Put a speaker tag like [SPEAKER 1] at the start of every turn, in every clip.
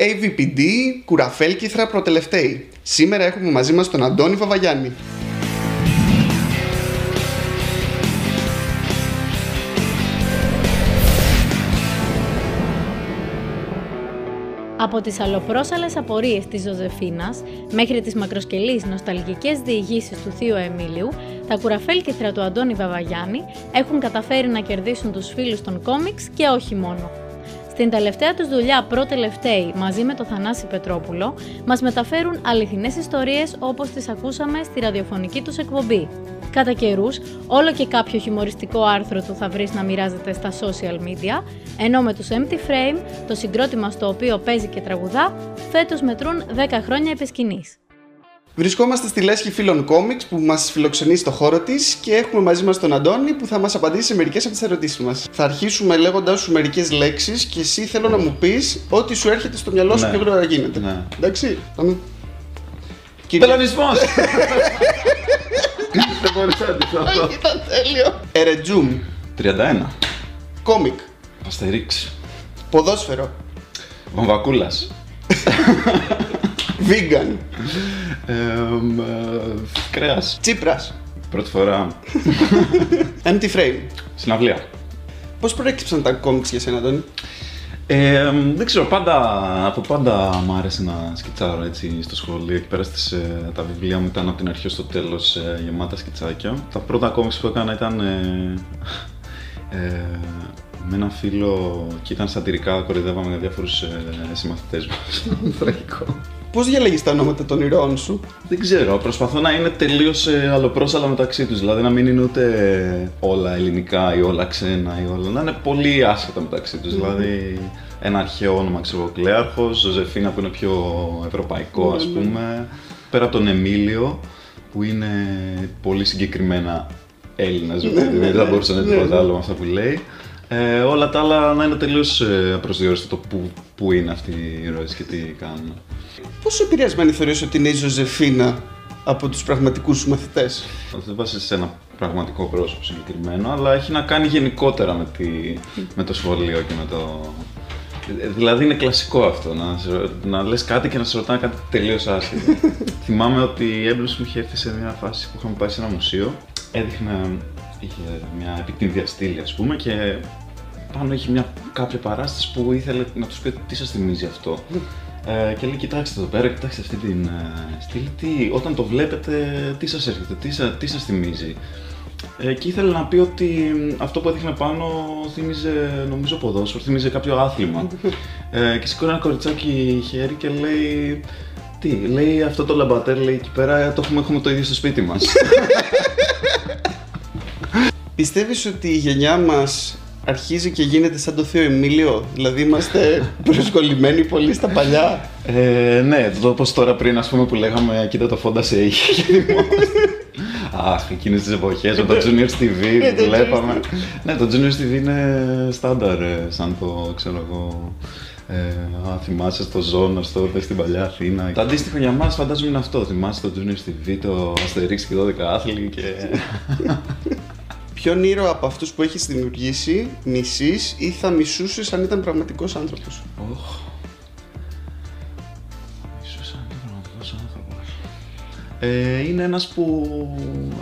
[SPEAKER 1] AVPD, κουραφέλκυθρα προτελευταίοι. Σήμερα έχουμε μαζί μας τον Αντώνη Βαβαγιάννη.
[SPEAKER 2] Από τις αλλοπρόσαλες απορίες της Ζωζεφίνας μέχρι τις μακροσκελείς νοσταλγικές διηγήσεις του Θείου Εμίλιου, τα κουραφέλκυθρα του Αντώνη Βαβαγιάννη έχουν καταφέρει να κερδίσουν τους φίλους των κόμιξ και όχι μόνο. Στην τελευταία τους δουλειά προτελευταίοι μαζί με τον Θανάση Πετρόπουλο μας μεταφέρουν αληθινές ιστορίες όπως τις ακούσαμε στη ραδιοφωνική τους εκπομπή. Κατά καιρούς, όλο και κάποιο χιουμοριστικό άρθρο του θα βρεις να μοιράζεται στα social media, ενώ με τους Empty Frame, το συγκρότημα στο οποίο παίζει και τραγουδά, φέτος μετρούν 10 χρόνια επισκηνής.
[SPEAKER 1] Βρισκόμαστε στη λέσχη φίλων κόμιξ που μας φιλοξενεί στο χώρο της και έχουμε μαζί μας τον Αντώνη που θα μας απαντήσει σε μερικές από τις ερωτήσεις μας. Θα αρχίσουμε λέγοντας σου μερικές λέξεις και εσύ θέλω να μου πεις ό,τι σου έρχεται στο μυαλό σου
[SPEAKER 3] Ναι.
[SPEAKER 1] πιο γρήγορα γίνεται.
[SPEAKER 3] Ναι.
[SPEAKER 1] Εντάξει. Πάμε. Κύριε-
[SPEAKER 3] Πελανισμός! Δεν μπορείς να αντιθώ αυτό.
[SPEAKER 1] Ήταν τέλειο. Ερετζούμ.
[SPEAKER 3] 31.
[SPEAKER 1] Κόμικ.
[SPEAKER 3] Αστερίξ.
[SPEAKER 1] Ποδόσφαιρο.
[SPEAKER 3] Βαμβακούλας.
[SPEAKER 1] Vegan.
[SPEAKER 3] Εμ, ε, Κρέας.
[SPEAKER 1] Τσίπρας.
[SPEAKER 3] Πρώτη φορά.
[SPEAKER 1] Empty frame.
[SPEAKER 3] Συναυλία.
[SPEAKER 1] Πώς προέκυψαν τα κόμιξ για σένα, Αντώνη.
[SPEAKER 3] Ε, δεν ξέρω, πάντα, από πάντα μου άρεσε να σκιτσάρω έτσι στο σχολείο. Εκεί πέρα στις, ε, τα βιβλία μου ήταν από την αρχή στο τέλος ε, γεμάτα σκιτσάκια. Τα πρώτα κόμιξ που έκανα ήταν ε, ε, με έναν φίλο και ήταν σατυρικά, κορυδεύαμε για διάφορους ε, συμμαθητές μας. Τραγικό.
[SPEAKER 1] Πώς διαλέγεις τα ονόματα των ηρώων σου;
[SPEAKER 3] Δεν ξέρω, προσπαθώ να είναι τελείως αλλοπρόσαλα μεταξύ τους. Δηλαδή να μην είναι ούτε όλα ελληνικά ή όλα ξένα ή όλα. Να είναι πολύ άσχετα μεταξύ τους. Δηλαδή ένα αρχαίο όνομα, ξέρω εγώ, Κλέαρχος, Ζωζεφίνα που είναι πιο ευρωπαϊκό, ας
[SPEAKER 1] Ναι, ναι.
[SPEAKER 3] πούμε. Πέρα από τον Εμίλιο που είναι πολύ συγκεκριμένα Έλληνα,
[SPEAKER 1] Ναι,
[SPEAKER 3] δηλαδή
[SPEAKER 1] ναι,
[SPEAKER 3] δεν θα
[SPEAKER 1] ναι.
[SPEAKER 3] μπορούσε να είναι
[SPEAKER 1] Ναι,
[SPEAKER 3] τίποτα
[SPEAKER 1] ναι.
[SPEAKER 3] άλλο με αυτά που λέει. Ε, όλα τα άλλα να είναι τελείως απροσδιορίστο το που, που είναι αυτοί οι ήρωες και τι κάνουν.
[SPEAKER 1] Πόσο επηρεασμένη θεωρείς ότι είναι η Ζωζεφίνα από τους πραγματικούς σου μαθητές;
[SPEAKER 3] Δεν βασίζεται σε ένα πραγματικό πρόσωπο συγκεκριμένο, αλλά έχει να κάνει γενικότερα με, τη, με το σχολείο και με το. Δηλαδή είναι κλασικό αυτό, να, σε- να λες κάτι και να σε ρωτάνε κάτι τελείως άσχετο. Θυμάμαι ότι η έμπνευση μου είχε έρθει σε μια φάση που είχαμε πάει σε ένα μουσείο, έδειχνε, είχε μια επικίνδυα στήλη ας πούμε και πάνω είχε μια κάποια παράσταση που ήθελε να τους πει τι σας θυμίζει αυτό. Ε, και λέει, κοιτάξτε εδώ πέρα, κοιτάξτε αυτή την ε, στήλη, τι, όταν το βλέπετε, τι σας έρχεται, τι, σα, τι σας θυμίζει. Ε, και ήθελε να πει ότι αυτό που έδειχνε πάνω θύμιζε, νομίζω, ποδόσφαιρο, θύμιζε κάποιο άθλημα. ε, και σηκώνει ένα κοριτσάκι χέρι και λέει, τι, λέει αυτό το λαμπατέρ, λέει εκεί πέρα, το έχουμε, έχουμε το ίδιο στο σπίτι μας.
[SPEAKER 1] Πιστεύεις ότι η γενιά μας αρχίζει και γίνεται σαν το Θείο Εμίλιο, δηλαδή είμαστε προσκολλημένοι πολύ στα παλιά;
[SPEAKER 3] Ε, ναι, το όπως τώρα πριν ας πούμε που λέγαμε κοίτα το φόντα σε είχε και θυμόμαστε. Αχ, εκείνες τις εποχές με το Junior TV
[SPEAKER 1] Ε, το
[SPEAKER 3] που βλέπαμε. ναι, το Junior TV είναι στάνταρ ε, σαν το, ξέρω εγώ, ε, α, θυμάσαι στο Ζώνο, τότε στην παλιά Αθήνα. Το αντίστοιχο για μας φαντάζομαι είναι αυτό. Θυμάσαι το Junior TV, το Asterix και 12 άθλοι και...
[SPEAKER 1] Ποιον ήρωα από αυτούς που έχεις δημιουργήσει μισείς ή θα μισούσες αν ήταν πραγματικός άνθρωπος;
[SPEAKER 3] Οχ. Ίσως αν είναι πραγματικός άνθρωπος. Ε, είναι ένας που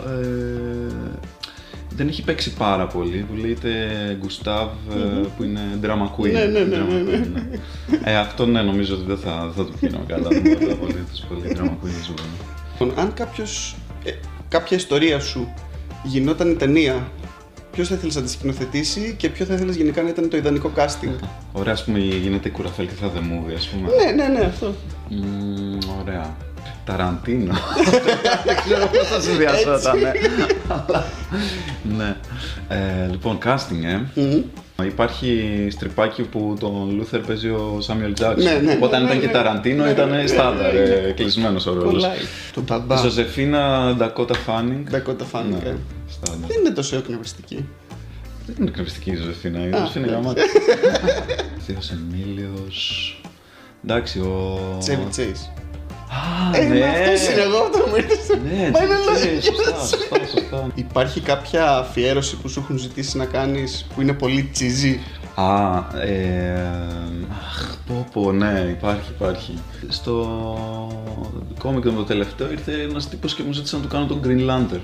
[SPEAKER 3] ε, δεν έχει παίξει πάρα πολύ. Που λέγεται Γκουστάβ, ε, που είναι drama queen.
[SPEAKER 1] Ναι, ναι, ναι,
[SPEAKER 3] Drama
[SPEAKER 1] ναι, ναι.
[SPEAKER 3] queen, ναι. Ε, αυτό ναι, νομίζω ότι δεν θα, δεν θα το πίνω καλά. Δεν θα πολύ, πολύ drama queen ζωή.
[SPEAKER 1] Λοιπόν, αν κάποιος, ε, κάποια ιστορία σου γινόταν η ταινία, ποιος θα ήθελες να τη σκηνοθετήσει και ποιο θα ήθελες γενικά να ήταν το ιδανικό casting;
[SPEAKER 3] Ωραία, ας πούμε, γίνεται η Κουραφέλκυθρα the movie, ας πούμε.
[SPEAKER 1] ναι, ναι, ναι, αυτό.
[SPEAKER 3] Μμμ, ωραία. Ταραντίνο. Δεν ξέρω πώς θα συνδυασόταν. ναι. Αλλά, ναι. Ε, λοιπόν, casting, ε.
[SPEAKER 1] Μμμ.
[SPEAKER 3] Υπάρχει στριπάκι που τον Λούθερ παίζει ο Σάμιουελ Τζάκσον.
[SPEAKER 1] Ναι, ναι.
[SPEAKER 3] Όταν
[SPEAKER 1] Ναι,
[SPEAKER 3] ήταν
[SPEAKER 1] ναι,
[SPEAKER 3] και
[SPEAKER 1] ναι.
[SPEAKER 3] Ταραντίνο
[SPEAKER 1] Ναι,
[SPEAKER 3] ήταν
[SPEAKER 1] ναι,
[SPEAKER 3] στάνταρ,
[SPEAKER 1] ναι, ναι.
[SPEAKER 3] ε, κλεισμένος ο ρόλος.
[SPEAKER 1] Κολλάει. Το μπαμπά.
[SPEAKER 3] Ζωζεφίνα Ντακότα Φάνινγκ.
[SPEAKER 1] Ντακότα Φάνινγκ,
[SPEAKER 3] Ναι,
[SPEAKER 1] ε.
[SPEAKER 3] στάνταρ.
[SPEAKER 1] Δεν είναι τόσο εκνευριστική.
[SPEAKER 3] Δεν είναι εκνευριστική η Ζωζεφίνα, η
[SPEAKER 1] Α,
[SPEAKER 3] Ζωζεφίνα
[SPEAKER 1] ναι.
[SPEAKER 3] είναι γαμάτη. Θείος Εμίλιος... Εντάξει, ο...
[SPEAKER 1] Τσέβι Τσέις.
[SPEAKER 3] Α,
[SPEAKER 1] Ε,
[SPEAKER 3] ναι.
[SPEAKER 1] μα αυτός είναι εγώ, αυτό μου ήρθε.
[SPEAKER 3] Ναι,
[SPEAKER 1] Μα είναι
[SPEAKER 3] ναι,
[SPEAKER 1] λογική,
[SPEAKER 3] σωστά,
[SPEAKER 1] σου.
[SPEAKER 3] σωστά, σωστά.
[SPEAKER 1] Υπάρχει κάποια αφιέρωση που σου έχουν ζητήσει να κάνεις που είναι πολύ τσιζή.
[SPEAKER 3] Α, ε, αχ, πω πω, ναι, υπάρχει, υπάρχει. Στο κόμικ το τελευταίο ήρθε ένας τύπος και μου ζήτησε να του κάνω τον Green Lantern.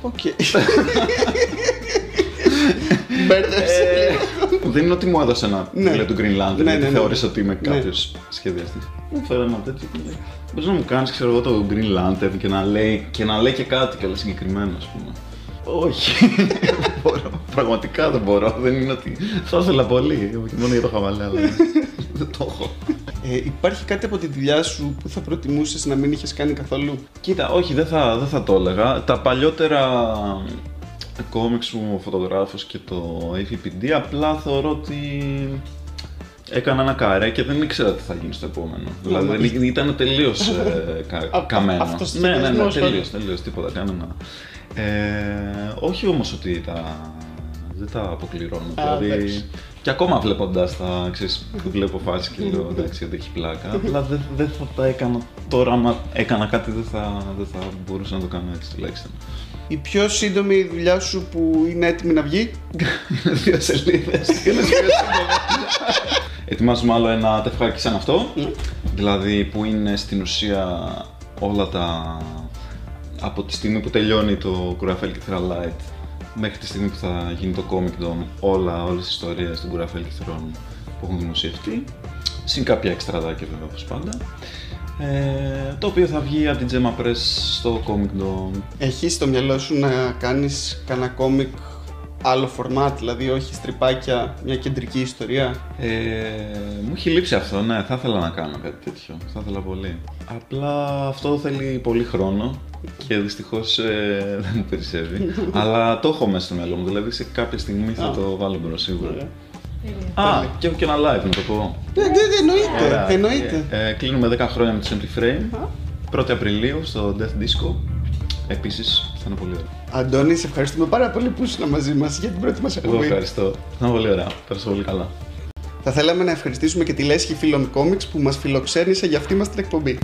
[SPEAKER 1] Οκ. Μπέρδεψε.
[SPEAKER 3] Ε, δεν είναι ότι μου έδωσε ένα
[SPEAKER 1] Ναι.
[SPEAKER 3] βιβλίο του Green Lantern,
[SPEAKER 1] Ναι,
[SPEAKER 3] γιατί
[SPEAKER 1] ναι, ναι.
[SPEAKER 3] θεώρησε ότι είμαι
[SPEAKER 1] Ναι.
[SPEAKER 3] κάποιος σχεδιαστής. Μου φέρε ένα τέτοιο και μου λέει: Μπορείς να μου κάνεις, ξέρω εγώ, το Green Lantern και να λέει και, να λέει και κάτι καλά συγκεκριμένο, ας πούμε. Όχι. δεν μπορώ. Πραγματικά δεν μπορώ. Δεν είναι ότι. Θα ήθελα πολύ. Μόνο για το χαβαλέ, αλλά δεν το έχω.
[SPEAKER 1] Ε, υπάρχει κάτι από τη δουλειά σου που θα προτιμούσες να μην είχες κάνει καθόλου;
[SPEAKER 3] Κοίτα, όχι, δεν θα, δεν θα το έλεγα. Τα παλιότερα κόμιξ μου, ο φωτογράφος και το AVPD, απλά θεωρώ ότι έκανα ένα καρέ και δεν ήξερα τι θα γίνει στο επόμενο. δηλαδή δεν ή- ήταν τελείως ε, κα,
[SPEAKER 1] Α-
[SPEAKER 3] καμένο.
[SPEAKER 1] αυτός ο
[SPEAKER 3] ναι, ναι, ναι,
[SPEAKER 1] σχεδιασμός,
[SPEAKER 3] τελείως, τελείως, τίποτα, κανένα. Ε, όχι όμως ότι τα, δεν τα αποκληρώνω.
[SPEAKER 1] Α,
[SPEAKER 3] δηλαδή,
[SPEAKER 1] εντάξει.
[SPEAKER 3] Και ακόμα βλέποντας τα, ξέρεις, βλέπω φάση και λέω εντάξει, ότι έχει πλάκα. Απλά δεν, δεν θα τα έκανα τώρα, άμα έκανα κάτι δεν θα, δεν θα μπορούσα να το κάνω έτσι τουλάχιστον.
[SPEAKER 1] Η πιο σύντομη δουλειά σου που είναι έτοιμη να βγει;
[SPEAKER 3] Είναι δύο σελίδες. Είναι δύο σελίδες. Ετοιμάζουμε άλλο ένα τεφχάκι σαν αυτό. Δηλαδή που είναι στην ουσία όλα τα... Από τη στιγμή που τελειώνει το Κουραφέλ και Light μέχρι τη στιγμή που θα γίνει το Comic Dome όλα, όλες οι ιστορίες των Κουραφέλ και που έχουν δημοσιευτεί. Συν κάποια εξτραδάκια βέβαια όπως πάντα. Ε, το οποίο θα βγει από την Jemma Press στο Comicdom
[SPEAKER 1] Έχει στο μυαλό σου να κάνεις κανένα κόμικ άλλο φορμάτ, δηλαδή όχι στριπάκια, μια κεντρική ιστορία;
[SPEAKER 3] Ε, μου έχει λείψει αυτό, ναι, θα ήθελα να κάνω κάτι τέτοιο. Θα ήθελα πολύ. Απλά αυτό θέλει πολύ χρόνο και δυστυχώς δεν μου περισσεύει. Αλλά το έχω μέσα στο μυαλό μου, δηλαδή σε κάποια στιγμή θα
[SPEAKER 1] Α.
[SPEAKER 3] το βάλω μπρο σίγουρα.
[SPEAKER 1] Ωραία.
[SPEAKER 3] Α, και έχω και ένα live να το πω.
[SPEAKER 1] Ναι, ναι, ναι, εννοείται.
[SPEAKER 3] Ωραία.
[SPEAKER 1] εννοείται.
[SPEAKER 3] Ε, ε, κλείνουμε 10 χρόνια με το Empty Frame. 1η Απριλίου στο Death Disco. Επίσης θα είναι πολύ ωραίο.
[SPEAKER 1] Αντώνη, σε ευχαριστούμε πάρα πολύ που ήσουν μαζί μας για την πρώτη μας
[SPEAKER 3] Εγώ
[SPEAKER 1] εκπομπή.
[SPEAKER 3] ευχαριστώ. Θα είναι πολύ ωραία. Πέρασα πολύ καλά.
[SPEAKER 1] Θα θέλαμε να ευχαριστήσουμε και τη Λέσχη Φίλων Κόμιξ που μας φιλοξένησε για αυτή μας την εκπομπή.